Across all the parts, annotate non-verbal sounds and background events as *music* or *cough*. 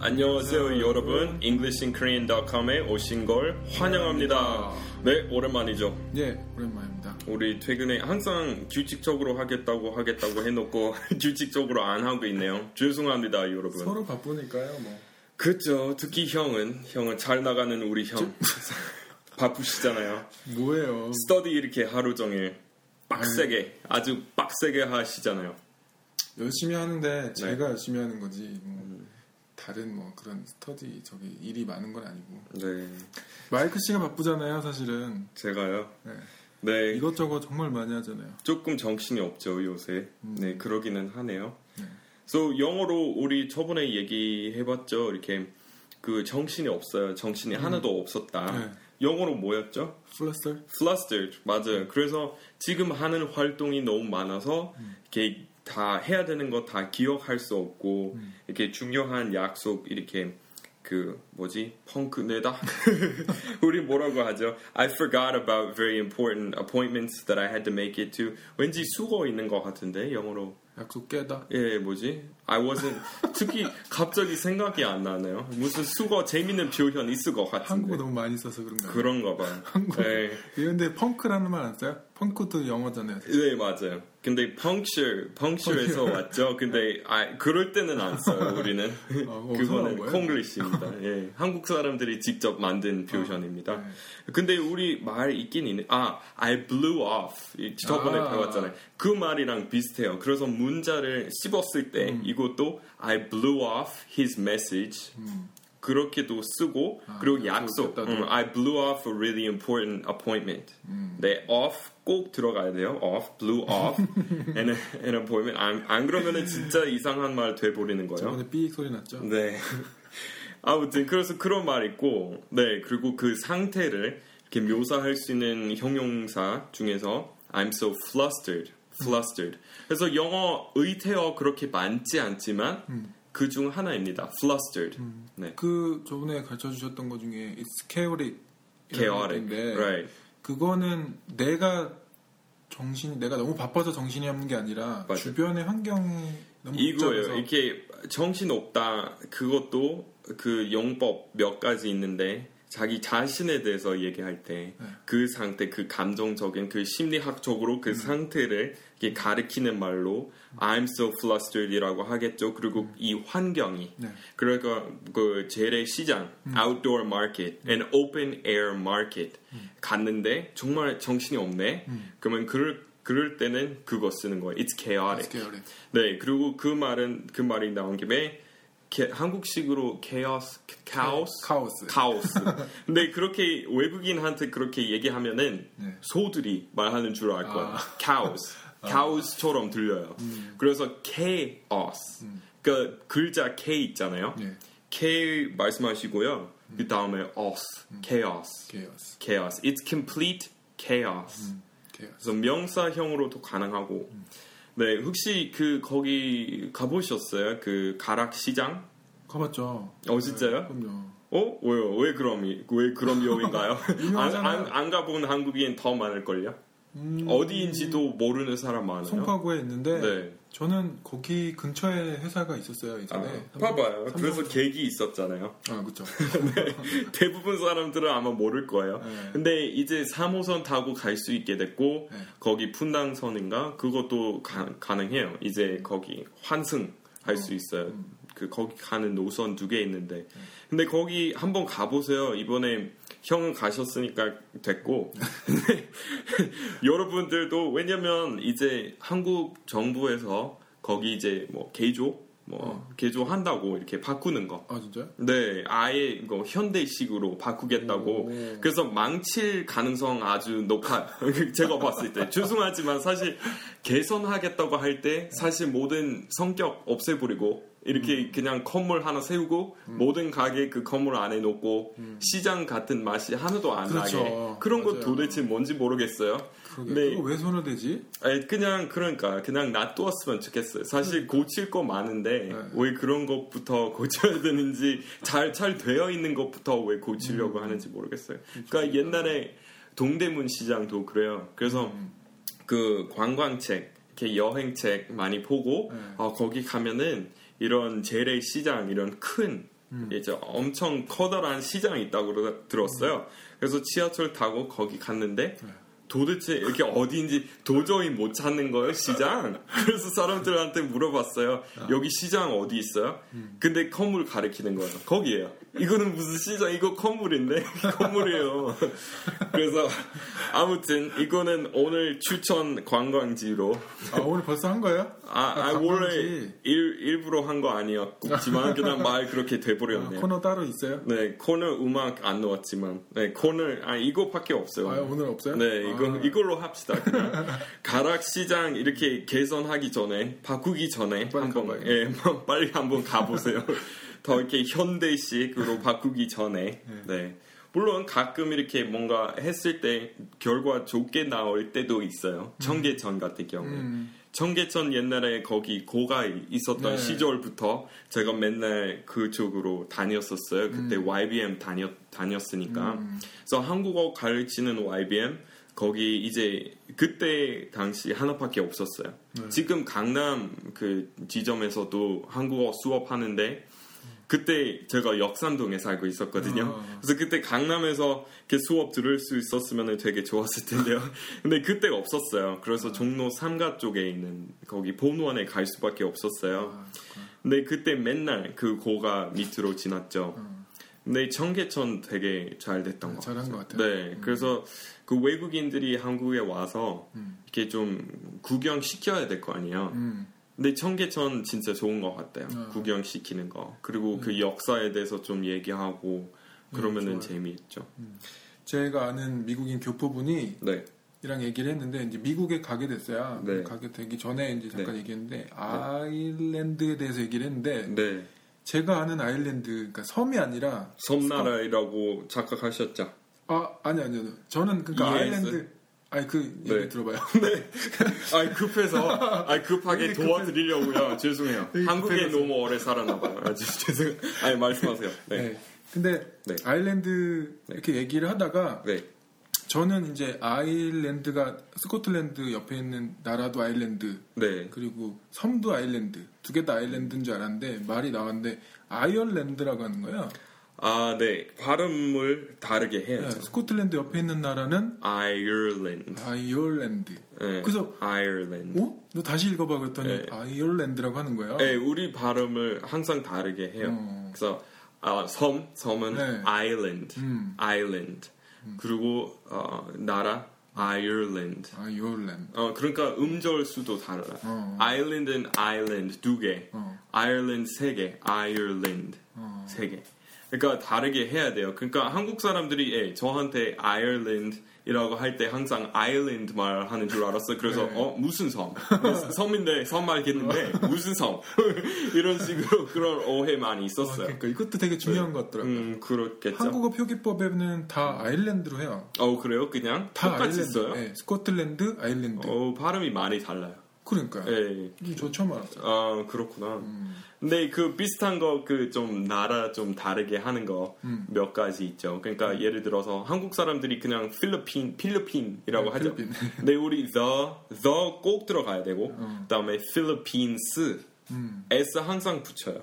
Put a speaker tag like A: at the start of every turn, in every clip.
A: 안녕하세요 여러분. EnglishinKorean.com에 오신 걸 환영합니다. 네 오랜만이죠.
B: 예, 오랜만입니다.
A: 우리 최근에 항상 규칙적으로 하겠다고 하겠다고 해놓고 *laughs* 규칙적으로 안 하고 있네요. 죄송합니다 여러분.
B: 서로 바쁘니까요, 뭐.
A: 그죠 특히 형은 형은 잘 나가는 우리 형 *laughs* 바쁘시잖아요
B: 뭐예요?
A: 스터디 이렇게 하루 종일 빡세게 아주 빡세게 하시잖아요
B: 열심히 하는데
A: 네.
B: 제가 열심히 하는 거지. 뭐 다른 뭐 그런 스터디 저기 일이 많은 건 아니고.
A: 네
B: 마이크 씨가 바쁘잖아요, 사실은.
A: 제가요
B: 네.
A: 네
B: 이것저것 정말 많이 하잖아요.
A: 조금 정신이 없죠 요새. 네 그러기는 하네요.
B: 네.
A: So 영어로 우리 저번에 얘기해봤죠. 이렇게 그 정신이 없어요. 정신이 하나도 없었다.
B: 네.
A: 영어로 뭐였죠?
B: 플러스?
A: Flustered 맞아요. 그래서 지금 하는 활동이 너무 많아서 이렇게 다 해야 되는 거 다 기억할 수 없고 이렇게 중요한 약속 이렇게 그 뭐지 펑크 내다 *laughs* *laughs* 우리 뭐라고 하죠? I forgot about very important appointments that I had to make it to. 왠지 수거 있는 것 같은데 영어로
B: 약속 깨다.
A: 예 뭐지? I wasn't 특히 갑자기 생각이 안 나네요. 무슨 수거 재밌는 표현 있을 것 같은데
B: 한국어 너무 많이 써서 그런가요?
A: 그런가 봐요. *laughs*
B: 한국.
A: 네.
B: 예, 근데 펑크라는 말 안 써요? 펑크도 영어잖아요.
A: 네 맞아요. 근데 puncture, puncture에서 왔죠. 근데 아, 그럴 때는 안 써요. *laughs* 우리는
B: 어, 어디서
A: 그거는? 콩글리시입니다. *laughs* 예, 한국 사람들이 직접 만든 표현입니다.
B: 네.
A: 근데 우리 말 있긴 있네. 아, I blew off. 이 저번에
B: 아.
A: 배웠잖아요. 그 말이랑 비슷해요. 그래서 문자를 씹었을 때
B: 음.
A: 이것도 I blew off his message. 그렇게도 쓰고
B: 아,
A: 그리고
B: 약속.
A: 음, I blew off a really important appointment.
B: 음.
A: 네, off 꼭 들어가야 돼요. off, blew off an, an appointment. 안, 안 그러면은 진짜 이상한 말 돼버리는 거예요.
B: 저번에 삐익 소리 났죠?
A: 네. 아무튼 그래서 그런 말 있고, 네 그리고 그 상태를 이렇게 묘사할 수 있는 형용사 중에서 I'm so flustered, flustered. 그래서 영어 의태어 그렇게 많지 않지만 그중 하나입니다. flustered. 네.
B: 그 저번에 가르쳐 주셨던 것 중에 It's chaotic.
A: chaotic.
B: 데
A: Right.
B: 그거는 내가 정신 내가 너무 바빠서 정신이 없는 게 아니라
A: 맞아요.
B: 주변의 환경이 너무
A: 이거예요.
B: 복잡해서
A: 이렇게 정신 없다. 그것도 그 용법 몇 가지 있는데 자기 자신에 대해서 얘기할 때
B: 네.
A: 그 상태, 그 감정적인, 그 심리학적으로
B: 음.
A: 그 상태를 이렇게 가리키는 말로 I'm so flustered이라고 하겠죠. 그리고 이 환경이
B: 네.
A: 그러니까 그 재래 시장,
B: 음.
A: outdoor market, and open air market 갔는데 정말 정신이 없네.
B: 음.
A: 그러면 그럴 그럴 때는 그거 쓰는 거예요. It's chaotic.
B: It's chaotic.
A: 네, 그리고 그 말은 그 말이 나온 김에 게- 한국식으로 chaos, chaos,
B: 카오스.
A: 카오스. *laughs* 근데 그렇게 외국인한테 그렇게 얘기하면은
B: 네.
A: 소들이 말하는 줄 알 거예요.
B: 아.
A: chaos, chaos처럼 들려요. 그래서 chaos. 그 글자 K 있잖아요.
B: 네.
A: K 말씀하시고요. 그 다음에 os, chaos,
B: chaos.
A: chaos. It's complete chaos.
B: chaos.
A: 그래서 명사형으로도 가능하고. 네, 혹시 그 거기 가보셨어요? 그 가락 시장?
B: 가봤죠.
A: 어 진짜요?
B: 그럼요.
A: 어 왜요? 왜 그럼 이- 왜 그런 용인가요? *laughs* 안. 안, 안 가본 한국인 더 많을 걸요? 어디인지도 모르는 사람 많아요.
B: 송파구에 있는데
A: 네.
B: 저는 거기 근처에 회사가 있었어요
A: 아,
B: 이전에.
A: 봐봐요.
B: 삼성-
A: 그래서 계기 있었잖아요.
B: 아 그렇죠. *laughs*
A: 대부분 사람들은 아마 모를 거예요.
B: 네.
A: 근데 이제 3호선 타고 갈 수 있게 됐고
B: 네.
A: 거기 분당선인가 그것도 가, 가능해요. 이제 거기 환승 할
B: 어.
A: 수 있어요.
B: 음.
A: 그 거기 가는 노선 두 개 있는데
B: 네.
A: 근데 거기 한번 가보세요. 이번에 형은 가셨으니까 됐고 *laughs* 여러분들도 왜냐면 이제 한국 정부에서 거기 이제 뭐 개조 뭐 개조한다고 이렇게 바꾸는 거.
B: 아 진짜요?
A: 네, 아예 이거 현대식으로 바꾸겠다고.
B: 오.
A: 그래서 망칠 가능성 아주 높아. *laughs* 제가 봤을 때 죄송하지만 사실 개선하겠다고 할 때 사실 모든 성격 없애버리고 이렇게 그냥 건물 하나 세우고 모든 가게 그 건물 안에 놓고 시장 같은 맛이 하나도 안
B: 그렇죠.
A: 나게 그런 거
B: 맞아요.
A: 도대체 뭔지 모르겠어요.
B: 그러게.
A: 네.
B: 왜?
A: 아니, 그냥 그러니까 그냥 놔두었으면 좋겠어요. 사실 고칠 거 많은데
B: 네.
A: 왜 그런 것부터 *laughs* 고쳐야 되는지 잘 잘 되어 있는 것부터 왜 고치려고 하는지 모르겠어요. 그러니까 옛날에 동대문 시장도 그래요. 그래서 그 관광책, 이렇게 여행책 많이 보고
B: 네.
A: 어, 거기 가면은 이런 재래 시장 이런 큰 이제 엄청 커다란 시장이 있다고 들었어요. 그래서 지하철 타고 거기 갔는데 도대체 이렇게 어디인지 도저히 못 찾는 거예요 시장. *laughs* 그래서 사람들한테 물어봤어요. 여기 시장 어디 있어요? 근데 건물 가리키는 거예요. 거기에요. 이거는 무슨 시장? 이거 건물인데 *laughs* 건물이에요. *laughs* 그래서 아무튼 이거는 오늘 추천 관광지로
B: 아 오늘 벌써 한 거예요?
A: 아, 아,
B: 관광지.
A: 원래 일, 일부러 한 거 아니었지만 그냥 말 그렇게
B: 아,
A: 돼버렸네요.
B: 코너 따로 있어요?
A: 네 코너 음악 안 넣었지만 네 코너 아 이거밖에 없어요.
B: 아 오늘 없어요?
A: 네 이거
B: 아,
A: 이걸로 합시다. *laughs* 가락 시장 이렇게 개선하기 전에 바꾸기 전에
B: 빨리
A: 한번. 예 빨리 한번 가보세요. *laughs* 더 이렇게 현대식으로 바꾸기 전에 네. 물론 가끔 이렇게 뭔가 했을 때 결과 좋게 나올 때도 있어요. 청계천 같은 경우에.
B: 음.
A: 청계천 옛날에 거기 고가 있었던
B: 네.
A: 시절부터 제가 맨날 그쪽으로 다녔었어요. 그때 YBM 다녔, 다녔으니까.
B: 음.
A: 그래서 한국어 가르치는 YBM 거기 이제 그때 당시 하나밖에 없었어요.
B: 네.
A: 지금 강남 그 지점에서도 한국어 수업하는데 그때 제가 역삼동에 살고 있었거든요.
B: 아.
A: 그래서 그때 강남에서 이렇게 수업 들을 수 있었으면 되게 좋았을 텐데요. *laughs* 근데 그때 없었어요. 그래서 종로 3가 쪽에 있는 거기 본원에 갈 수밖에 없었어요.
B: 아.
A: 근데 그때 맨날 그 고가 밑으로 지났죠.
B: 어.
A: 근데 청계천 되게 잘 됐던 것
B: 잘한
A: 같아요.
B: 것 같아요.
A: 네, 그래서 그 외국인들이 한국에 와서
B: 음.
A: 이렇게 좀 구경 시켜야 될 거 아니에요.
B: 음.
A: 근데 청계천 진짜 좋은 것 같아요.
B: 어.
A: 구경 시키는 거. 그리고 그 역사에 대해서 좀 얘기하고 그러면은
B: 음.
A: 재미있죠.
B: 제가 아는 미국인 교포분이
A: 네,
B: 이랑 얘기를 했는데 이제 미국에 가게 됐어요.
A: 네.
B: 가게 되기 전에 이제 잠깐
A: 네.
B: 얘기했는데 아일랜드에 대해서 얘기를 했는데
A: 네.
B: 제가 아는 아일랜드 그러니까 섬이 아니라
A: 섬나라라고 착각하셨죠?
B: 아 아니 아니요 저는 그러니까
A: EAS?
B: 아일랜드 아니 그 얘기
A: 네.
B: 들어봐요. *laughs*
A: 아이 급해서 아이 급하게 *laughs* 도와드리려고요. 죄송해요. 한국에. 너무 오래 살았나 봐요. 아, 죄- 죄송. 아니 말씀하세요.
B: 네.
A: 네.
B: 근데
A: 네.
B: 아일랜드 이렇게 얘기를 하다가
A: 네.
B: 저는 이제 아일랜드가 스코틀랜드 옆에 있는 나라도 아일랜드
A: 네.
B: 그리고 섬도 아일랜드 두 개 다 아일랜드인 줄 알았는데 말이 나왔는데 Ireland라고 하는 거예요.
A: 아, 네. 발음을 다르게
B: 네,
A: 해야죠.
B: 스코틀랜드 옆에 있는 나라는 Ireland. Ireland.
A: 네.
B: 그래서
A: 아이얼랜드.
B: 어? 너 다시 읽어봐 그랬더니
A: 네.
B: Ireland라고 하는 거예요.
A: 네, 우리 발음을 항상 다르게 해요.
B: 어.
A: 그래서 아, 섬, 섬은
B: 네.
A: island,
B: 음.
A: island. 그리고 어, 나라
B: Ireland. Ireland.
A: 어, 그러니까 음절 수도 달라요.
B: 어.
A: island는 island 두 개,
B: 어.
A: 아일랜드 세 개, 아일랜드
B: 어.
A: 세 개. 그러니까 다르게 해야 돼요. 그러니까 한국 사람들이 예, 저한테 아일랜드이라고 할 때 항상 아일랜드 말 하는 줄 알았어요. 그래서
B: 네.
A: 어 무슨 섬? 섬인데 섬 알겠는데 무슨 섬? *laughs* 이런 식으로 그런 오해 많이
B: 아,
A: 있었어요.
B: 그러니까 이것도 되게 중요한 것 같더라고요.
A: 음 그렇겠죠.
B: 한국어 표기법에는 다 아일랜드로 해요.
A: 어 그래요? 그냥
B: 다
A: 똑같이
B: 아일랜드.
A: 써요?
B: 네, 스코틀랜드, 아일랜드.
A: 어 발음이 많이 달라요.
B: 그러니까요.
A: 예.
B: 음, 저 처음 알았어요.
A: 아 그렇구나.
B: 음.
A: 근데 그 비슷한 거 그 좀 나라 좀 다르게 하는 거몇
B: 음.
A: 가지 있죠. 그러니까 예를 들어서 한국 사람들이 그냥 필리핀 필리핀이라고
B: 네,
A: 하죠.
B: 필리핀. *laughs*
A: 근데 우리 the the 꼭 들어가야 되고
B: 어.
A: 그다음에 필리핀스
B: 음.
A: s 항상 붙여요.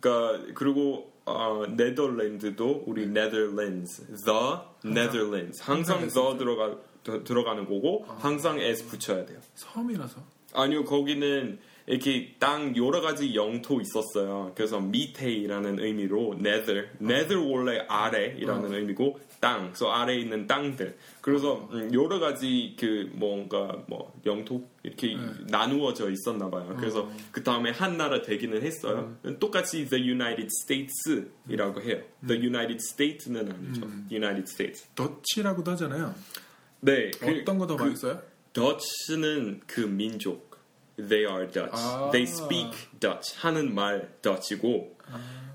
A: 그러니까 그리고 어, 네덜란드도 우리 네덜랜드 the Netherlands 항상
B: 항상
A: the 들어가 더- 들어가는 거고 항상 s 붙여야 돼요.
B: 섬이라서.
A: 아니요, 거기는 이렇게 땅 여러 가지 영토 있었어요. 그래서 밑에라는 의미로 nether, nether 원래 아래이라는 의미고 땅, 그래서 아래에 있는 땅들. 그래서 음, 여러 가지 그 뭔가 뭐 영토 이렇게 나누어져 있었나 봐요. 그래서 그 다음에 한 나라 되기는 했어요. 똑같이 the United States이라고 해요. the United States는 아니죠. United States.
B: Dutch라고도 하잖아요.
A: 네, 그-
B: 어떤 거 더
A: 그
B: 많이 써요?
A: Dutch는 그 민족. They are Dutch.
B: 아.
A: They speak Dutch. 하는 말 Dutch이고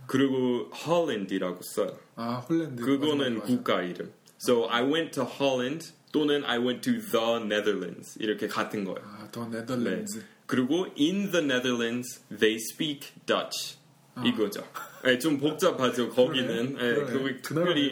A: 그리고 Holland이라고 써요.
B: 아 Holland.
A: 그거는
B: 맞아, 맞아.
A: 국가 이름. So I went to Holland 또는 I went to the Netherlands 이렇게 같은 거예요.
B: 아 the
A: 네.
B: 네덜란드.
A: 그리고 in the Netherlands they speak Dutch 이거죠. 네, 좀 복잡하죠. 거기는
B: 아. 그러네.
A: 네,
B: 그러네.
A: 특별히.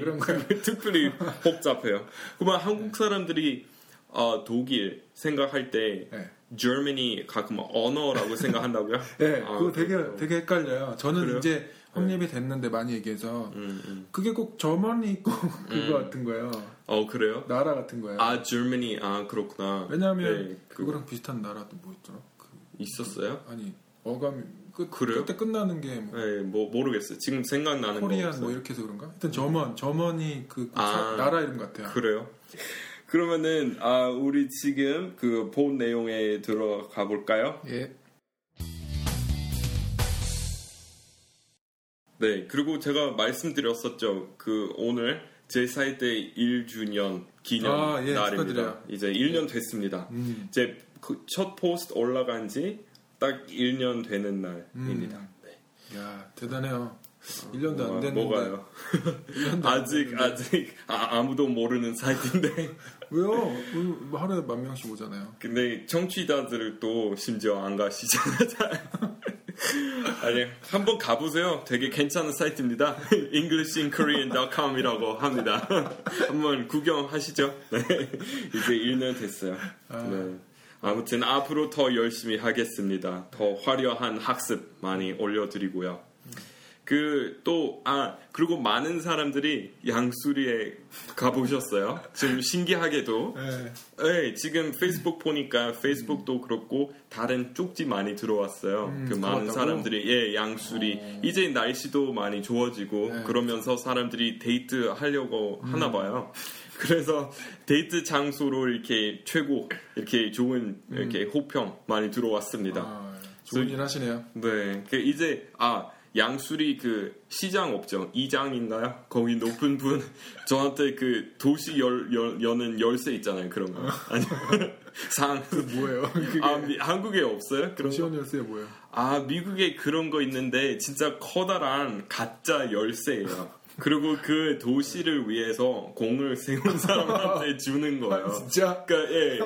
A: *laughs* 특별히 복잡해요. 그러면 한국 사람들이 어, 독일 생각할 때
B: 네.
A: Germany 가끔 언어라고 *laughs* 생각한다고요?
B: 네,
A: 아,
B: 그거 되게
A: 그렇구나.
B: 되게 헷갈려요. 저는
A: 그래요?
B: 이제 확립이 됐는데 많이 얘기해서
A: 음, 음.
B: 그게 꼭 점원이 있고 *laughs* 그거 같은 거예요.
A: 어 그래요?
B: 나라 같은 거예요.
A: 아 Germany 아 그렇구나.
B: 왜냐하면
A: 네, 그-
B: 그거랑 비슷한 나라도 뭐 있더라? 그,
A: 있었어요?
B: 아니 어감이 끝
A: 그래요?
B: 그때 끝나는 게 뭐,
A: 네, 뭐 모르겠어요. 지금 생각나는 거
B: 코리안. 뭐 이렇게 해서 그런가? 하여튼 점원 점원이 그, 그
A: 아.
B: 사- 나라 이름 같아요.
A: 그래요? 그러면은 아 우리 지금 그 본 내용에 들어가 볼까요?
B: 예.
A: 네, 그리고 제가 말씀드렸었죠. 그 오늘 제 사이트 1주년 기념
B: 아, 예,
A: 날입니다.
B: 축하드려요.
A: 이제 1년 됐습니다.
B: 음.
A: 이제 그첫 포스트 올라간 지 딱 1년 되는 날입니다.
B: 음.
A: 네.
B: 야 대단해요. 1년도 안 됐는데
A: 뭐가요? *laughs*
B: 1년도 안
A: 아직. 아직 아, 무도 모르는 사이트인데 *laughs*
B: 왜요? 뭐 하루에 만 명씩 오잖아요.
A: 근데 청취자들을 또 심지어 안 가시잖아요. 잘. *laughs* 아니 한번 가보세요. 되게 괜찮은 사이트입니다. englishinkorean.com이라고 합니다. 한번 구경하시죠. 네. 이제 1년 됐어요. 네. 아무튼 앞으로 더 열심히 하겠습니다. 더 화려한 학습 많이 올려드리고요. 그 또 아 그리고 많은 사람들이 양수리에 가보셨어요. 좀 신기하게도
B: 네.
A: 네, 지금 페이스북 보니까 페이스북도 그렇고 다른 쪽지 많이 들어왔어요.
B: 음,
A: 그 많은
B: 가봤다고?
A: 사람들이 예 양수리 이제 날씨도 많이 좋아지고
B: 네.
A: 그러면서 사람들이 데이트 하려고
B: 음.
A: 하나 봐요. 그래서 데이트 장소로 이렇게 최고 이렇게 좋은 이렇게 호평 많이 들어왔습니다.
B: 음. 아, 좋은
A: 그-
B: 일 하시네요.
A: 네, 그 이제 아 양수리 그 시장 없죠 이장인가요? 거기 높은 분 *laughs* 저한테 그 도시 열, 열 여는 열쇠 있잖아요 그런 거 아니 *laughs* 상.
B: 뭐예요? 그게
A: 아 미- 한국에 없어요 그런 거?
B: 시원 열쇠 뭐예요?
A: 아 미국에 그런 거 있는데 진짜 커다란 가짜 열쇠예요. 그리고 그 도시를 위해서 공을 세운 *laughs* 사람한테 주는 거예요.
B: 진짜?
A: 그러니까 예.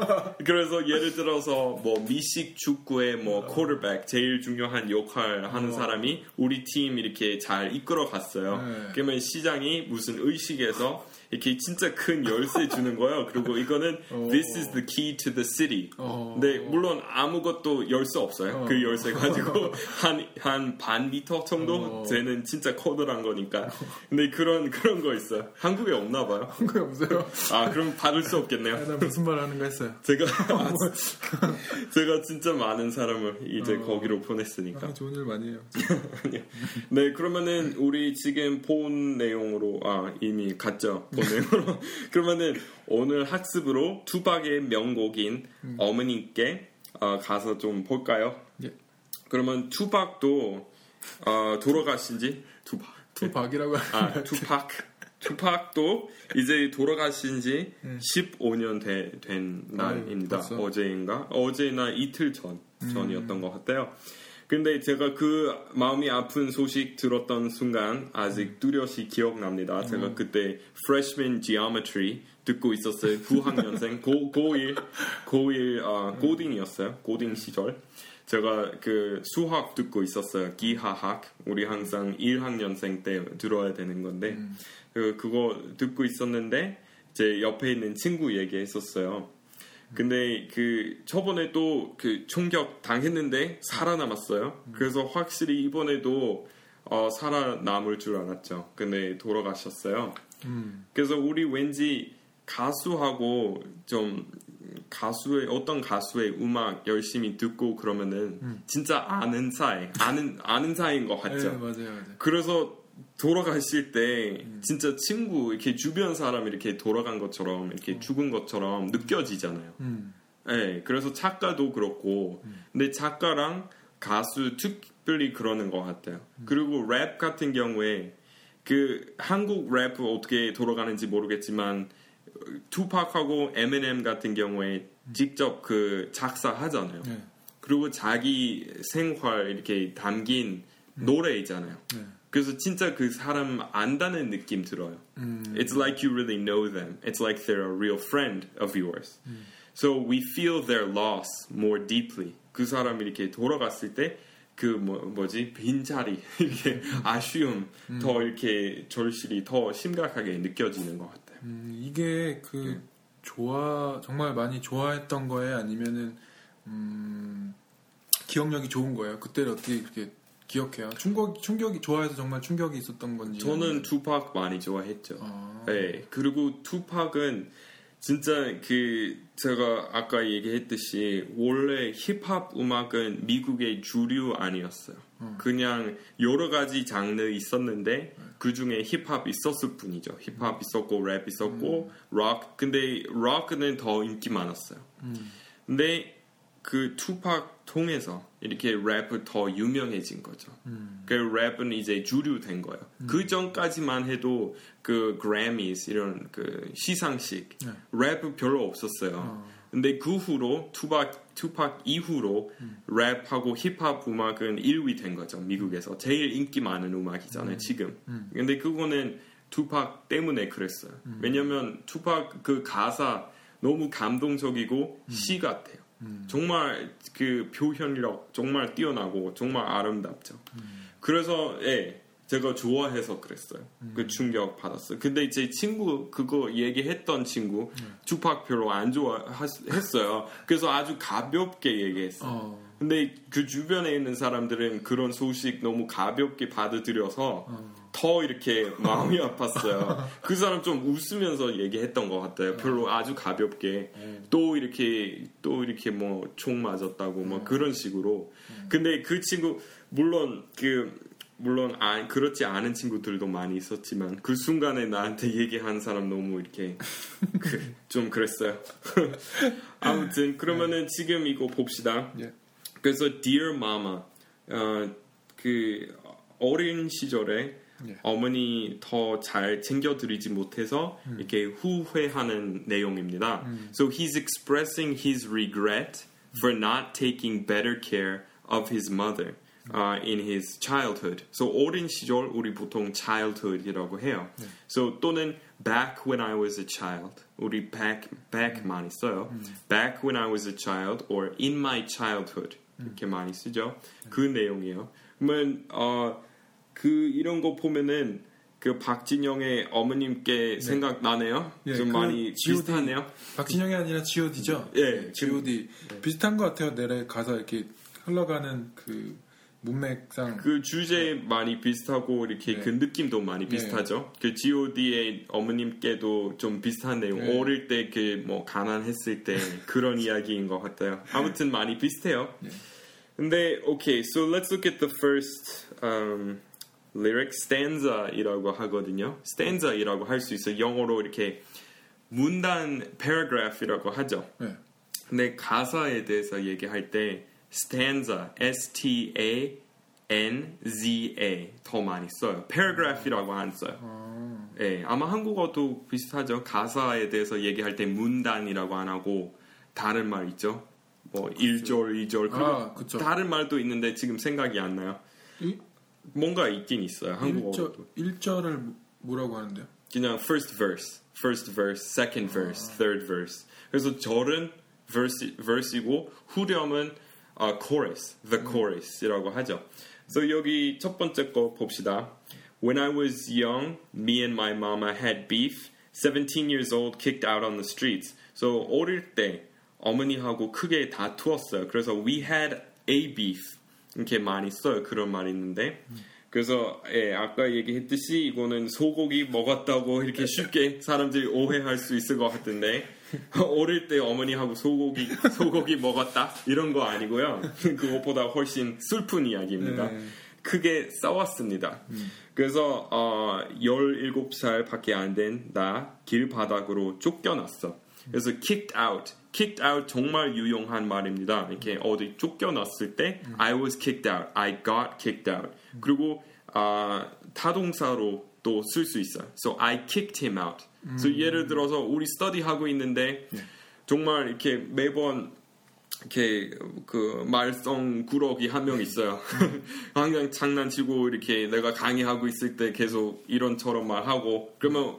A: 그래서 예를 들어서 뭐 미식 축구의 뭐 쿼터백 제일 중요한 역할 하는
B: 어.
A: 사람이 우리 팀 이렇게 잘 이끌어 갔어요.
B: 네.
A: 그러면 시장이 무슨 의식에서 이렇게 진짜 큰 열쇠 주는 거예요. 그리고 이거는
B: 어.
A: this is the key to the city.
B: 어.
A: 근데 물론 아무것도 열수 없어요.
B: 어.
A: 그 열쇠 가지고 *laughs* 한 한 반 미터 정도
B: 어.
A: 되는 진짜 커다란 거니까. 근데 그런 그런 거 있어요. 한국에 없나 봐요.
B: 그게 없어요?
A: 아 그럼 받을 수 없겠네요.
B: 아, 나 무슨 말 하는가 했어요.
A: 제가 *laughs* *laughs* 제가 진짜 많은 사람을 이제
B: 어.
A: 거기로 보냈으니까.
B: 아, 좋은 일 많이 해요.
A: 네 그러면은 우리 지금 본 내용으로 아 이미 갔죠 본 내용으로 *laughs* 그러면은 오늘 학습으로 투박의 명곡인 어머니께 어, 가서 좀 볼까요?
B: 예.
A: 그러면 투박도 어, 돌아가신 지 투박
B: 투박이라고
A: 아 투팍 투팍도 이제 돌아가신 지
B: 음.
A: 15년 되- 된 날입니다.
B: 벌써?
A: 어제인가? 어제나 이틀 전 전이었던 것 같아요. 근데 제가 그 마음이 아픈 소식 들었던 순간 아직 뚜렷이 기억납니다. 제가 그때 freshman geometry 듣고 있었어요. 9학년생 고, 고1 고1 아, 고딩이었어요. 고딩 시절. 제가 그 수학 듣고 있었어요. 기하학. 우리 항상 1학년생 때 들어야 되는 건데 그 그거 듣고 있었는데 제 옆에 있는 친구 얘기했었어요. 근데 그 저번에 또그 총격 당했는데 살아남았어요. 그래서 확실히 이번에도 어, 살아남을 줄 알았죠. 근데 돌아가셨어요.
B: 음.
A: 그래서 우리 왠지 가수하고 좀 가수의 어떤 가수의 음악 열심히 듣고 그러면은 진짜 아는 사이, 아는 아는 사이인 것
B: 네,
A: 같죠.
B: 맞아요, 맞아요.
A: 그래서 돌아가실 때 진짜 친구 이렇게 주변 사람 이렇게 돌아간 것처럼 이렇게 죽은 것처럼 느껴지잖아요.
B: 음.
A: 네, 그래서 작가도 그렇고, 근데 작가랑 가수 특별히 그러는 것 같아요. 그리고 랩 같은 경우에 그 한국 랩 어떻게 돌아가는지 모르겠지만 투팍하고 M&M 같은 경우에 직접 그 작사하잖아요.
B: 네.
A: 그리고 자기 생활 이렇게 담긴 노래 있잖아요.
B: 네.
A: 그래서 진짜 그 사람 안다는 느낌 들어요.
B: 음.
A: It's like you really know them. It's like they're a real friend of yours. So we feel their loss more deeply. 그 사람이 이렇게 돌아갔을 때 그 뭐, 뭐지 빈자리 *laughs* 이렇게 아쉬움 더 이렇게 절실히 더 심각하게 느껴지는 것 같아요.
B: 음, 이게 그 좋아 정말 많이 좋아했던 거에 아니면은 음, 기억력이 좋은 거예요. 그때를 어떻게 그렇게 기억해요? 충격 충격이 좋아해서 정말 충격이 있었던 건지.
A: 저는 투팍 많이 좋아했죠.
B: 아,
A: 네, 그리고 투팍은 진짜 그 제가 아까 얘기했듯이 원래 힙합 음악은 미국의 주류 아니었어요.
B: 음.
A: 그냥 여러 가지 장르 있었는데 그 중에 힙합 있었을 뿐이죠. 힙합 있었고 랩 있었고 락. 근데 락은 더 인기 많았어요.
B: 음.
A: 근데 그 투팍 통해서 이렇게 랩이 더 유명해진 거죠.
B: 음.
A: 그 랩은 이제 주류 된 거예요. 그 전까지만 해도 그 Grammys 이런 그 시상식
B: 네.
A: 랩 별로 없었어요.
B: 어.
A: 근데 그 후로 투팍 투팍 이후로 랩하고 힙합 음악은 1위 된 거죠. 미국에서 제일 인기 많은 음악이잖아요. 지금.
B: 음.
A: 근데 그거는 투팍 때문에 그랬어요. 왜냐면 투팍 그 가사 너무 감동적이고 시 같아요.
B: 음.
A: 정말 그 표현력 정말 뛰어나고 정말 아름답죠. 그래서 예 제가 좋아해서 그랬어요. 그 충격 받았어요. 근데 제 친구 그거 얘기했던 친구 투팍 별로 안 좋아했어요. 그래서 아주 가볍게 얘기했어요.
B: 어.
A: 근데 그 주변에 있는 사람들은 그런 소식 너무 가볍게 받아들여서 더 이렇게 마음이 아팠어요. 그 사람 좀 웃으면서 얘기했던 것 같아요. 별로 아주 가볍게 또 이렇게 또 이렇게 뭐 총 맞았다고 뭐 그런 식으로. 근데 그 친구 물론 그 물론 아, 그렇지 않은 친구들도 많이 있었지만 그 순간에 나한테 얘기한 사람 너무 이렇게 그, 좀 그랬어요. *laughs* 아무튼 그러면은 지금 이거 봅시다.
B: 예.
A: 그래서 Dear Mama 어, 그 어린 시절에
B: 예.
A: 어머니 더 잘 챙겨드리지 못해서 이렇게 후회하는 내용입니다. So he's expressing his regret for not taking better care of his mother uh, in his childhood. So 어린 시절 우리 보통 childhood이라고 해요. So 또는 back when I was a child. 우리 back back 많이 써요. Back when I was a child or in my childhood 이렇게 많이 쓰죠. 그 내용이에요. 그러면 어, 그 이런 거 보면은 그 박진영의 어머님께 생각 나네요.
B: 예, 좀그
A: 많이
B: G.O.D.
A: 비슷하네요.
B: 박진영이 아니라 G.O.D죠.
A: 예,
B: G.O.D.
A: 네.
B: 비슷한 것 같아요. 내래 가사 이렇게 흘러가는 그 문맥상.
A: 그 주제 많이 비슷하고 이렇게
B: 네.
A: 그 느낌도 많이 비슷하죠. 그 G.O.D의 어머님께도 좀 비슷한 내용.
B: 네.
A: 어릴 때 그 뭐 가난했을 때 *laughs* 그런 이야기인 것 같아요. 아무튼 많이 비슷해요.
B: 네.
A: 근데 okay, so let's look at the first um, lyric stanza이라고 하거든요. stanza이라고 할 수 있어요. 영어로 이렇게 문단 paragraph이라고 하죠.
B: 네.
A: 근데 가사에 대해서 얘기할 때 stanza, S T A N Z A 더 많이 써요. paragraph이라고 안 써요.
B: 아,
A: 예, 아마 한국어도 비슷하죠. 가사에 대해서 얘기할 때 문단이라고 안 하고 다른 말 있죠. 뭐 1절, 2절 그리고
B: 아, 그쵸.
A: 다른 말도 있는데 지금 생각이 안 나요.
B: 이-
A: 뭔가 있긴 있어요. 한국어도.
B: 1절, 1절 을 뭐라고 하는데요?
A: 그냥 first verse, first verse, second verse, third verse. 그래서 절은 verse, verse이고 후렴은 어, chorus, the chorus이라고 하죠. 그래서 여기 첫 번째 거 봅시다. When I was young, me and my mama had beef. 17 years old, kicked out on the streets. So 어릴 때 어머니하고 크게 다투었어요. 그래서 we had a beef. 이렇게 많이 써요. 그런 말이 있는데. 그래서 예, 아까 얘기했듯이 이거는 소고기 먹었다고 이렇게 쉽게 사람들이 오해할 수 있을 것 같은데 *laughs* 어릴 때 어머니하고 소고기 소고기 먹었다 이런 거 아니고요. *laughs* 그것보다 훨씬 슬픈 이야기입니다.
B: 네.
A: 크게 싸웠습니다. 그래서 어, 17살밖에 안 된 나 길 바닥으로 쫓겨났어. 그래서 kicked out. kicked out 정말 유용한 말입니다. 이렇게 어디 쫓겨났을 때 I was kicked out. I got kicked out. 그리고 아, 타동사로 또 쓸 수 있어요. So I kicked him out. 그래서 예를 들어서 우리 스터디 하고 있는데 정말 이렇게 매번 이렇게 그 말썽 구럭이 한명 있어요. *laughs* 항상 장난치고 이렇게 내가 강의하고 있을 때 계속 이런저런 말하고 그러면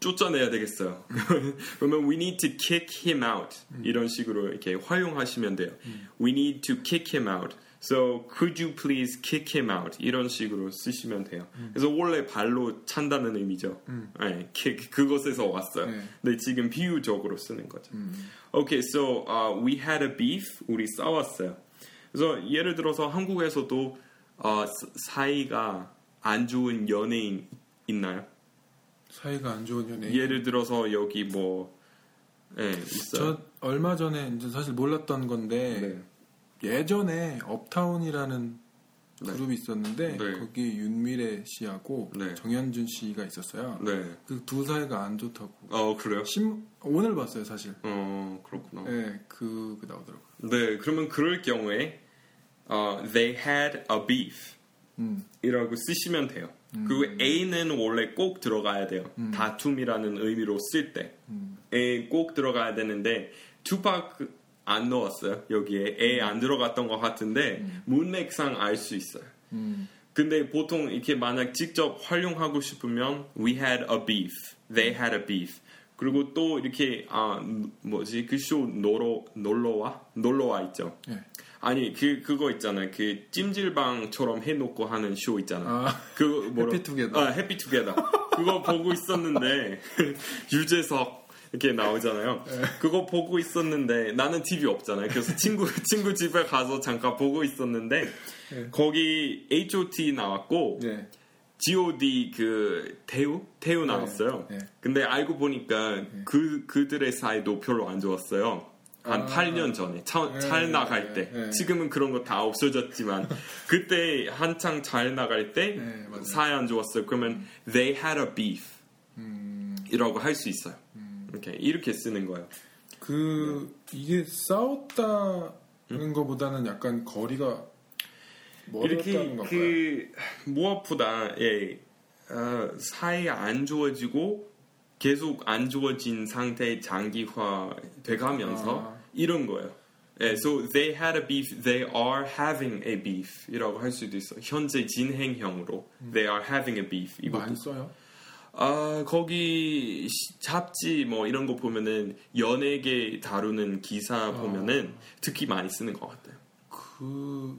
A: 쫓아내야 되겠어요. *laughs* 그러면 we need to kick him out 이런 식으로 이렇게 활용하시면 돼요. We need to kick him out. So could you please kick him out? 이런 식으로 쓰시면 돼요. 그래서 원래 발로 찬다는 의미죠. 네, kick 그것에서 왔어요.
B: 네.
A: 근데 지금 비유적으로 쓰는 거죠. Okay, so uh, we had a beef. 우리 싸웠어요. 그래서 예를 들어서 한국에서도 어, 사- 사이가 안 좋은 연예인 있나요?
B: 사이가 안 좋은 연예인.
A: 예를 들어서 여기 뭐 예, 있어요.
B: 저 얼마 전에 이제 사실 몰랐던 건데
A: 네.
B: 예전에 업타운이라는
A: 네.
B: 그룹이 있었는데
A: 네.
B: 거기 윤미래 씨하고
A: 네.
B: 정현준 씨가 있었어요.
A: 네.
B: 그두 사이가 안 좋다고.
A: 어 그래요?
B: 신 오늘 봤어요 사실.
A: 어 그렇구나.
B: 네, 그, 그 나오더라고요.
A: 네, 그러면 그럴 경우에 어, they had a beef
B: 음,
A: 이라고 쓰시면 돼요. 그리고 A는 원래 꼭 들어가야 돼요. 다툼이라는 의미로 쓸 때.
B: 음.
A: A 꼭 들어가야 되는데 투박 안 넣었어요. 여기에 A 안 들어갔던 것 같은데 문맥상 알 수 있어요.
B: 음,
A: 근데 보통 이렇게 만약 직접 활용하고 싶으면 we had a beef, they had a beef. 그리고 또 이렇게 아 뭐지 그 쇼 놀러 놀러와 놀러와 있죠.
B: 예.
A: 아니 그 그거 있잖아요. 그 찜질방처럼 해놓고 하는 쇼 있잖아요.
B: 아,
A: 그 뭐라
B: 해피투게더.
A: 아 해피투게더. 그거 보고 있었는데 *laughs* 유재석 이렇게 나오잖아요.
B: 네.
A: 그거 보고 있었는데 나는 TV 없잖아요. 그래서 친구 *laughs* 친구 집에 가서 잠깐 보고 있었는데
B: 네.
A: 거기 H.O.T 나왔고
B: 네.
A: G.O.D 그 태우 태우 나왔어요.
B: 네.
A: 근데 알고 보니까 그 그들의 사이도 별로 안 좋았어요. 한
B: 아.
A: 8년 전에 차,
B: 네,
A: 잘
B: 네,
A: 나갈
B: 네,
A: 때
B: 네.
A: 지금은 그런 거 다 없어졌지만 *laughs* 그때 한창 잘 나갈 때
B: 네.
A: 사이 안 좋았어요. 그러면 they had a beef
B: 음,
A: 이라고 할 수 있어요. 이렇게 이렇게 쓰는 거예요.
B: 그 이게 싸웠다는 것보다는 약간 거리가
A: 이렇게? 그 무엇보다 예, 어, 사이 안 좋아지고 계속 안 좋아진 상태 장기화 돼가면서
B: 아.
A: 이런 거예요. 예, so they had a beef, they are having a beef이라고 할 수도 있어. 요 현재 진행형으로 they are having a beef.
B: 많이 써요?
A: 아 거기 시- 잡지 뭐 이런 거 보면은 연예계 다루는 기사 보면은 특히 많이 쓰는 것 같아요.
B: 그,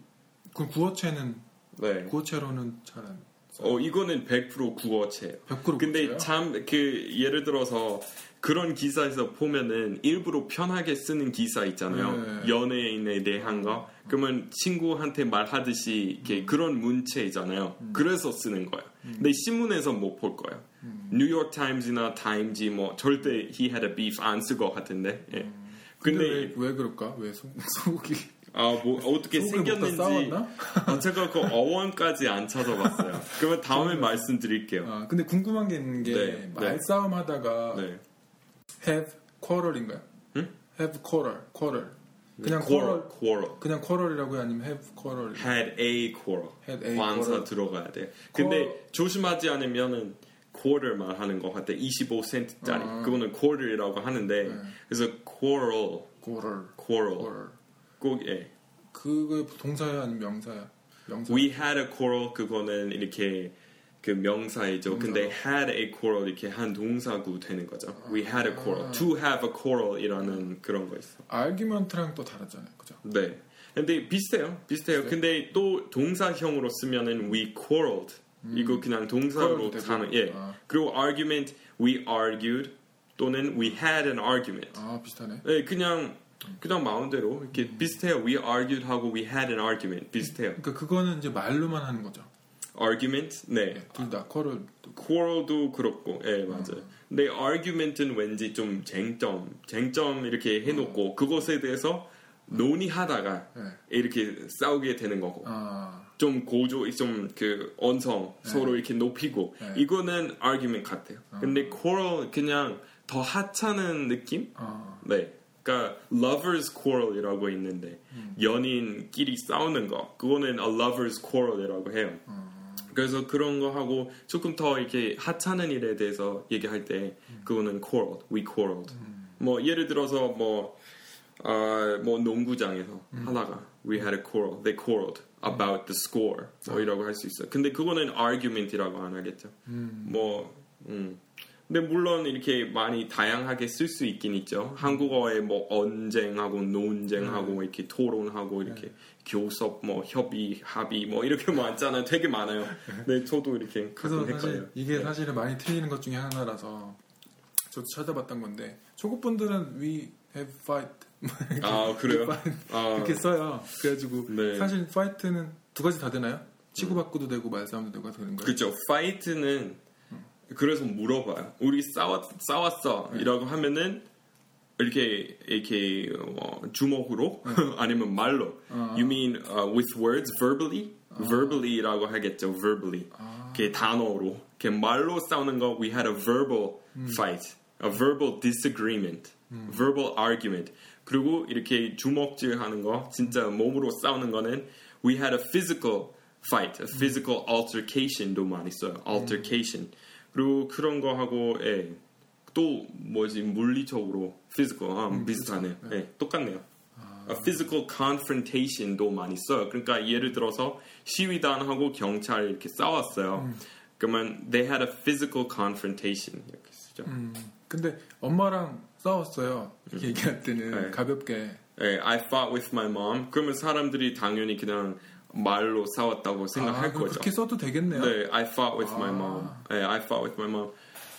B: 그 구어체는
A: 네.
B: 구어체로는 잘안
A: 어 이거는 100% 국어체예요.
B: 100%
A: 근데? 참 그 예를 들어서 그런 기사에서 보면은 일부러 편하게 쓰는 기사 있잖아요.
B: 네.
A: 연예인에 대한 거. 그러면 친구한테 말하듯이 이렇게 그런 문체잖아요. 그래서 쓰는 거예요. 근데 신문에서 못 볼 거예요. 뉴욕 타임즈나 타임지 뭐 절대 he had a beef 안 쓸 것 같은데. 예.
B: 근데,
A: 근데
B: 왜, 왜 그럴까? 왜 소, 속이
A: 아뭐 어떻게 생겼는지? 어, 제가 그 어원까지 안 찾아봤어요. 그러면 다음에 말씀드릴게요.
B: 아, 근데 궁금한 게 있는 게
A: 네,
B: 말싸움 하다가
A: 네.
B: have quarrel인가요?
A: 응?
B: have quarrel, quarrel. 그냥
A: quarrel,
B: quarrel. 그냥 quarrel이라고 요 아니면 have quarrel?
A: had a quarrel.
B: had a
A: 관사. 들어가야 돼. 근데
B: quarrel.
A: 조심하지 않으면은 quarter만 하는 것 같아. 25센트짜리.
B: 아.
A: 그거는 quarter이라고 하는데
B: 네.
A: 그래서 quarrel,
B: quarrel,
A: quarrel.
B: quarrel.
A: 꼭 예.
B: 그거 동사야 아니면 명사야? 명사.
A: We had a quarrel 그거는 이렇게 그 명사이죠. 근데 had a quarrel 이렇게 한 동사구 되는 거죠. We had a quarrel. To have a quarrel이라는 그런 거 있어.
B: argument랑 또 다르잖아요, 그죠?
A: 네. 근데 비슷해요. 비슷해요. 근데 또 동사형으로 쓰면은 we quarreled. 이거 그냥 동사로. 사는 예.
B: 아.
A: 그리고 argument we argued 또는 we had an argument.
B: 아 비슷하네.
A: 예, 그냥 그냥 마음대로 이렇게 비슷해요. We argued 하고 we had an argument 비슷해요.
B: 그러니까 그거는 이제 말로만 하는 거죠.
A: argument 네.
B: 둘다 quarrel.
A: quarrel도 그렇고 예 맞아요. 근데 argument은 왠지 좀 쟁점 쟁점 이렇게 해놓고 그것에 대해서 논의하다가
B: 네.
A: 이렇게 싸우게 되는 거고
B: 아
A: 좀 고조 좀 그 언성 서로 이렇게 높이고
B: 네.
A: 이거는 argument 같아요. 근데 quarrel 그냥 더 하찮은 느낌?
B: 아.
A: 네. 그러니까 lovers quarrel이라고 있는데 연인끼리 싸우는 거 그거는 a lovers quarrel이라고 해요. 그래서 그런 거 하고 조금 더 이렇게 하찮은 일에 대해서 얘기할 때 그거는 quarrel, we quarreled. 뭐 예를 들어서 뭐 아, 뭐 농구장에서 하다가 we had a quarrel, they quarreled about the score 뭐 이라고 할 수 있어요. 근데 그거는 argument이라고 안 하겠죠. 뭐 음. 근데 물론 이렇게 많이 다양하게 쓸 수 있긴 있죠. 한국어에 뭐 언쟁하고 논쟁하고 이렇게 토론하고 이렇게 교섭 뭐 협의 합의 뭐 이렇게 *laughs* 많잖아요. 되게 많아요. 네, 저도 이렇게
B: 그래서 사실. 이게
A: 네.
B: 사실은 많이 틀리는 것 중에 하나라서 저도 찾아봤던 건데 초급 분들은 we have fight *laughs*
A: 아 그래요? 아,
B: 이렇게 써요. 그래가지고
A: 네.
B: 사실 fight는 두 가지 다 되나요? 치고받고도 되고 말싸움도 되고 되는 거예요.
A: 그죠. 파이트는 그래서 물어봐요. 우리 싸웠 싸웠어 이라고 하면은 이렇게 이렇게 어, 주먹으로 아니면 말로.
B: 아.
A: You mean uh, with words, verbally? Verbally라고 하겠죠. Verbally.
B: 아.
A: 이렇게 단어로. 이렇게 말로 싸우는 거 we had a verbal fight, a verbal disagreement, verbal argument. 그리고 이렇게 주먹질 하는 거 진짜 몸으로 싸우는 거는 we had a physical fight, a physical altercation도 많이 써요. altercation. 그리고 그런 거 하고 예. 또 뭐지 물리적으로 physical 아, 비슷하네요. 예, 똑같네요. A physical confrontation도 많이 써요. 그러니까 예를 들어서 시위단하고 경찰 이렇게 싸웠어요. 그러면 they had a physical confrontation 이렇게 쓰죠.
B: 음, 근데 엄마랑 싸웠어요. 이렇게 얘기할 때는
A: 네.
B: 가볍게
A: 예, I fought with my mom. 그러면 사람들이 당연히 그냥 말로 싸웠다고 생각할
B: 아,
A: 거죠.
B: 그렇게 써도 되겠네요.
A: 네, I fought with my
B: 아.
A: mom. 네, I fought with my mom.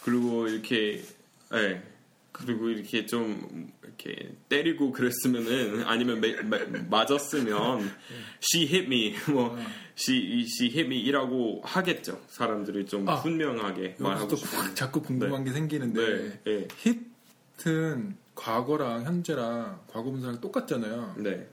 A: 그리고 이렇게, 네, 그리고 이렇게 좀 이렇게 때리고 그랬으면은 아니면 매- 매- 맞았으면 she hit me, *laughs* 뭐 she she hit me이라고 하겠죠. 사람들이 좀
B: 아,
A: 분명하게 말하고.
B: 확 자꾸 궁금한 게 생기는데
A: 네, 네,
B: hit은 과거랑 현재랑 과거 분사랑 똑같잖아요.
A: 네,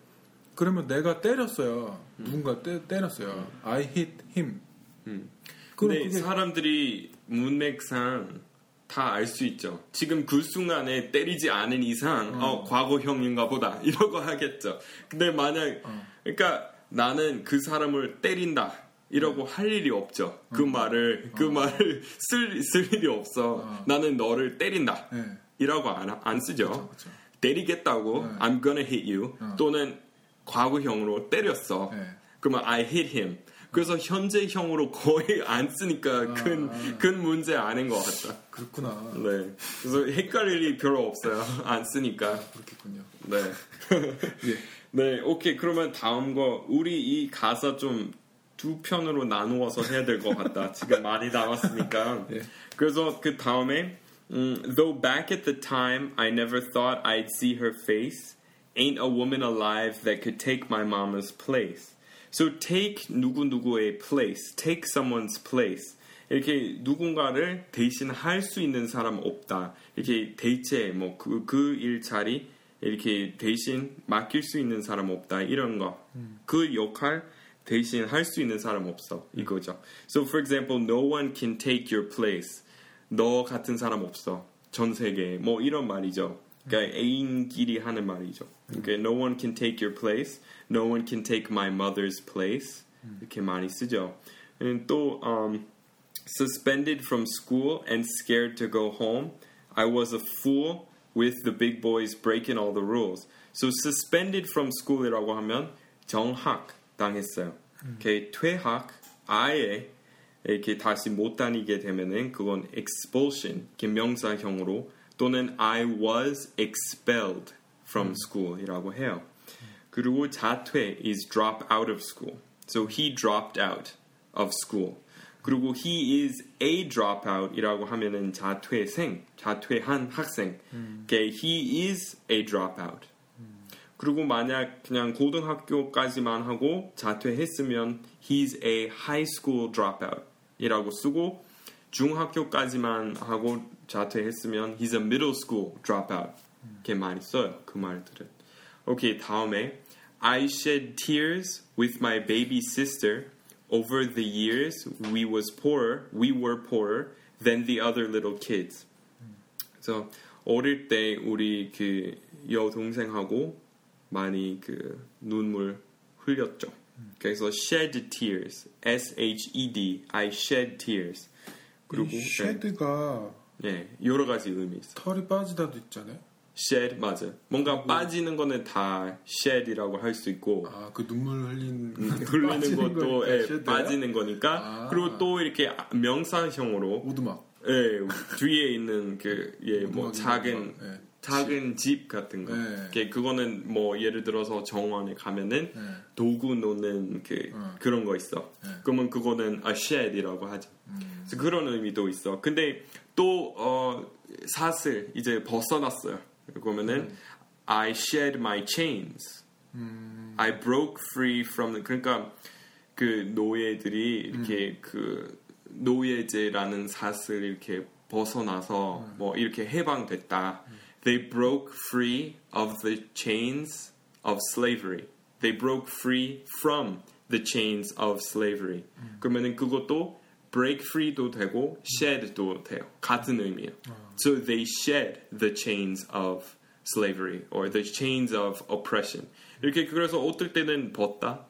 B: 그러면 내가 때렸어요. 누군가 때, 때렸어요. I hit him.
A: 음. 근데
B: 그게
A: 사람들이 문맥상 다 알 수 있죠. 지금 그 순간에 때리지 않은 이상, 어, 과거형인가 보다. *laughs* 이러고 하겠죠. 근데 만약,
B: 어.
A: 그러니까 나는 그 사람을 때린다. 이러고 할 일이 없죠. 그 말을, 그 말을 *laughs* 쓸, 쓸 일이 없어.
B: 어.
A: 나는 너를 때린다.
B: 네.
A: 이라고 안, 안 쓰죠.
B: 그렇죠.
A: 때리겠다고,
B: 네.
A: I'm gonna hit you.
B: 어.
A: 또는 과거형으로 때렸어.
B: 네.
A: 그러면 I hit him. 그래서 현재형으로 거의 안 쓰니까 큰,
B: 아.
A: 큰 문제 아닌 것 같다.
B: 그렇구나.
A: 네. 그래서 헷갈릴 일이 별로 없어요. 안 쓰니까.
B: 그렇겠군요.
A: 네. *laughs*
B: 예.
A: 네, 오케이. 그러면 다음 거. 우리 이 가사 좀 두 편으로 나누어서 해야 될 것 같다. 지금 많이 남았으니까. *laughs*
B: 예.
A: 그래서 그 다음에, 음, though back at the time I never thought I'd see her face, ain't a woman alive that could take my mama's place. So take 누구누구의 place, take someone's place. 이렇게 누군가를 대신 할 수 있는 사람 없다. 이렇게 대체 뭐그그 일자리 이렇게 대신 맡길 수 있는 사람 없다. 이런 거. 그 역할 대신 할 수 있는 사람 없어. 이거죠. So for example, no one can take your place. 너 같은 사람 없어. 전 세계에. 뭐 이런 말이죠. 그러니까 애인끼리 하는 말이죠. 그러니까 no one can take your place. No one can take my mother's place. 이렇게 많이 쓰죠. 음, 또 um, suspended from school and scared to go home. I was a fool with the big boys breaking all the rules. So suspended from school이라고 하면 정학 당했어요. 이렇게 퇴학 아예 이렇게 다시 못 다니게 되면은 그건 expulsion 이렇게 명사형으로 또는 I was expelled from school이라고 해요. 그리고 자퇴 is drop out of school. So he dropped out of school. 그리고 he is a dropout이라고 하면은 자퇴생, 자퇴한 학생. Okay, he is a dropout. 그리고 만약 그냥 고등학교까지만 하고 자퇴했으면 he's a high school dropout이라고 쓰고 중학교까지만 하고 자퇴했으면 he's a middle school dropout. 이렇게 많이 써요. 그 말들은. 오케이, 다음에 I shed tears with my baby sister. Over the years, we was poorer, we were poorer than the other little kids. 그래서 어릴 때 우리 그 여동생하고 많이 그 눈물 흘렸죠. 그래서 shed tears, S H E D, I shed tears. 그리고
B: 이 쉐드가
A: 네, 네, 여러 가지 의미 있어.
B: 털이 빠지다도 있잖아요.
A: shed 맞아. 뭔가 빠지는 거는 다 shed이라고 할 수 있고
B: 아, 그 눈물 흘린 *laughs* *laughs*
A: 흘리는
B: 빠지는
A: 것도 예? 빠지는 거니까
B: 아.
A: 그리고 또 이렇게 명사형으로
B: 오두막.
A: 예, 뒤에 있는 그 예뭐
B: 오두막인가,
A: 작은
B: 오두막. 예.
A: 작은 집 같은 거.
B: 네.
A: 이렇게 그거는 뭐 예를 들어서 정원에 가면은
B: 네.
A: 도구 놓는 그
B: 어.
A: 그런 거 있어.
B: 네.
A: 그러면 그거는 a shed이라고 하죠.
B: 음.
A: 그런 의미도 있어. 근데 또 어, 사슬 이제 벗어났어요. 그러면은 I shed my chains.
B: 음.
A: I broke free from the, 그러니까 그 노예들이 이렇게 그 노예제라는 사슬 이렇게 벗어나서 뭐 이렇게 해방됐다. They broke free of the chains of slavery. They broke free from the chains of slavery. 그러면은 그것도 break free도 되고 shed도 돼요. 같은 의미예요. So they shed the chains of slavery or the chains of oppression. 이렇게 그래서 어떨 때는 벗다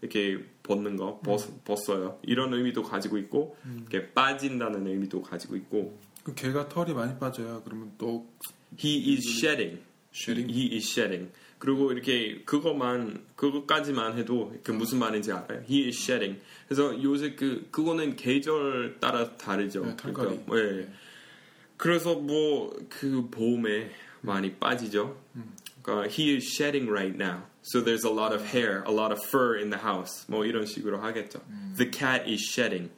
A: 이렇게 벗는 거 벗, 벗어요. 이런 의미도 가지고 있고 이렇게 빠진다는 의미도 가지고 있고
B: 그 개가 털이 많이 빠져요. 그러면 또
A: he is shedding.
B: Shedding?
A: He is shedding. 그리고 이렇게 그것만 그것까지만 해도 그 무슨 말인지 알아요. He is shedding. 그래서 요새 그 그거는 계절 따라 다르죠.
B: 네, 털갈이.
A: 그러니까, 예. 그래서 뭐 그 봄에 많이 빠지죠. 그러니까 he is shedding right now. So there's a lot of hair, a lot of fur in the house. 뭐 이런 식으로 하겠죠. The cat is shedding.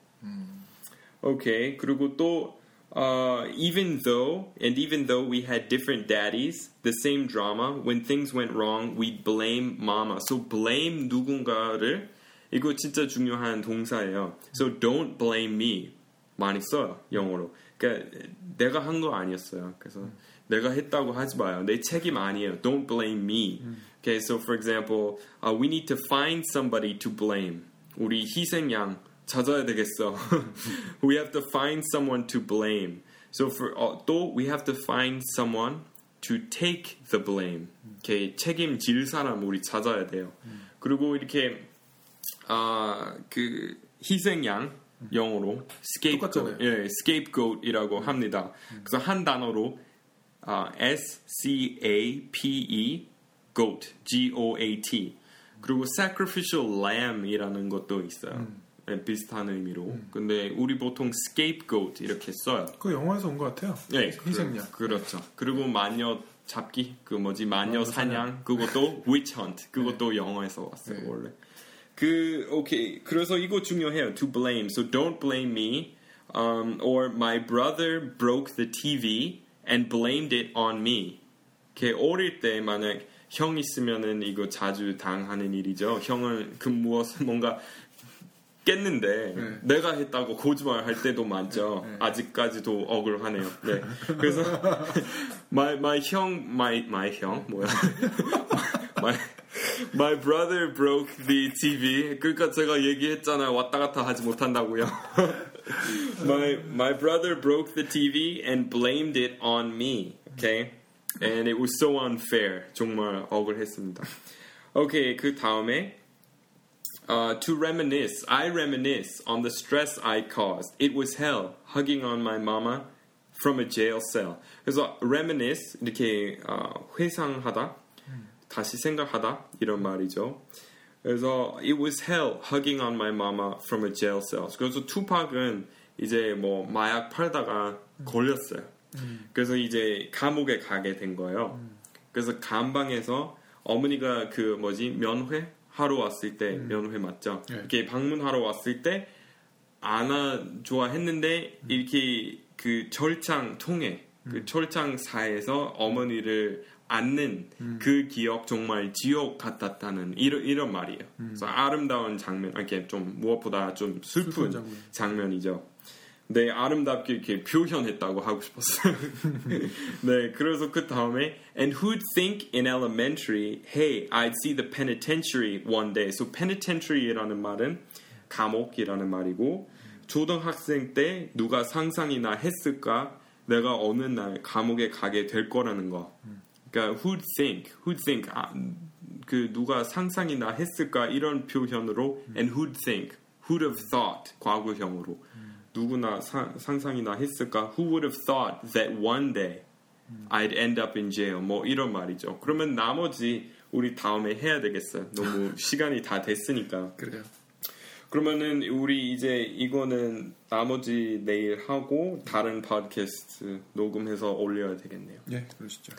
A: Okay. 그리고 또 uh, even though and even though we had different daddies, the same drama. When things went wrong, we'd blame mama. So blame 누군가를 이거 진짜 중요한 동사예요. So don't blame me. 많이 써요 영어로. 그러니까 내가 한 거 아니었어요. 그래서 내가 했다고 하지 마요. 내 책임 아니에요. Don't blame me. Okay, so for example, uh, we need to find somebody to blame. 우리 희생양 찾아야 되겠어. we have to find someone to blame. So for 어, 또 we have to find someone to take the blame. Okay, 책임질 사람 우리 찾아야 돼요. 그리고 이렇게 아, 그 희생양 영어로 scapegoat. 예, scapegoat이라고 합니다. 그래서 한 단어로 아, S C A P E goat, G O A T. 그리고 sacrificial lamb이라는 것도 있어요. 예, 비슷한 의미로. 근데 우리 보통 scapegoat 이렇게 써요.
B: 그 영화에서 온 것 같아요.
A: 네,
B: 희생양.
A: 그, 렇죠 그리고 마녀 잡기, 그 뭐지 마녀 사냥, 그것도 witch hunt, 그것도 영어에서 왔어요
B: 네.
A: 원래. 그 오케이. 그래서 이거 중요해요. To blame. So don't blame me. Um, or my brother broke the TV and blamed it on me. 이렇게 어릴 때 만약 형 있으면은 이거 자주 당하는 일이죠. 형을 그 무엇 뭔가 깼는데
B: 네.
A: 내가 했다고 거짓말 할 때도 많죠.
B: 네.
A: 아직까지도 억울하네요. 네. 그래서 my my 형 my my 형 뭐야? my my brother broke the TV. 그러니까 제가 얘기했잖아요. 왔다 갔다 하지 못한다고요. my my brother broke the TV and blamed it on me. Okay? And it was so unfair. 정말 억울했습니다. 오케이. 그 다음에 Uh, to reminisce, I reminisce on the stress I caused. It was hell, hugging on my mama from a jail cell. 그래서 reminisce 이렇게 어, 회상하다, 다시 생각하다 이런 말이죠. 그래서 it was hell, hugging on my mama from a jail cell. 그래서 투팍은 이제 뭐 마약 팔다가 걸렸어요. 그래서 이제 감옥에 가게 된 거예요. 그래서 감방에서 어머니가 그 뭐지 면회 하러 왔을 때 면회 맞죠?
B: 네.
A: 이렇게 방문하러 왔을 때 안아 좋아했는데 이렇게 그 철창 통해 그 철창 사에서 어머니를 안는 그 기억 정말 지옥 같았다는 이런 이런 말이에요. 그래서 아름다운 장면, 이렇게 좀 무엇보다 좀 슬픈,
B: 슬픈 장면.
A: 장면이죠. 네, 아름답게 이렇게 표현했다고 하고 싶었어요. 네, 그래서 그 다음에 and who'd think in elementary, hey, I'd see the penitentiary one day. So penitentiary라는 말은 감옥이라는 말이고 초등학생 때 누가 상상이나 했을까? 내가 어느 날 감옥에 가게 될 거라는 거. 그러니까 who'd think, who'd think, 아, 그 누가 상상이나 했을까 이런 표현으로 and who'd think, who'd have thought 과거형으로 누구나 사- 상상이나 했을까? Who would have thought that one day I'd end up in jail. 뭐 이런 말이죠. 그러면 나머지 우리 다음에 해야 되겠어요. 너무 *laughs* 시간이 다 됐으니까.
B: 그래요.
A: 그러면은 우리 이제 이거는 나머지 내일 하고 다른 팟캐스트 녹음해서 올려야 되겠네요.
B: 예, 그러시죠.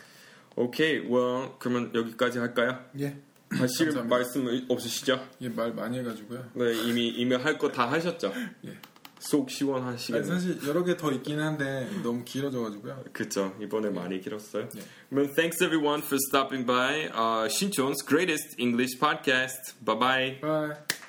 A: 오케이, well, 그러면 여기까지 할까요?
B: 예, 감사합니다.
A: 말씀 없으시죠?
B: 예, 말 많이 해가지고요.
A: 네, 이미 이미 할 거 다 하셨죠? *laughs*
B: 예.
A: 속 시원하시겠네요.
B: 사실 여러 개 더 있긴 한데 너무 길어져가지고요.
A: 그쵸 이번에 많이 길었어요.
B: 네.
A: 그러면 thanks everyone for stopping by uh, Sinchon's greatest English podcast. Bye bye.
B: Bye.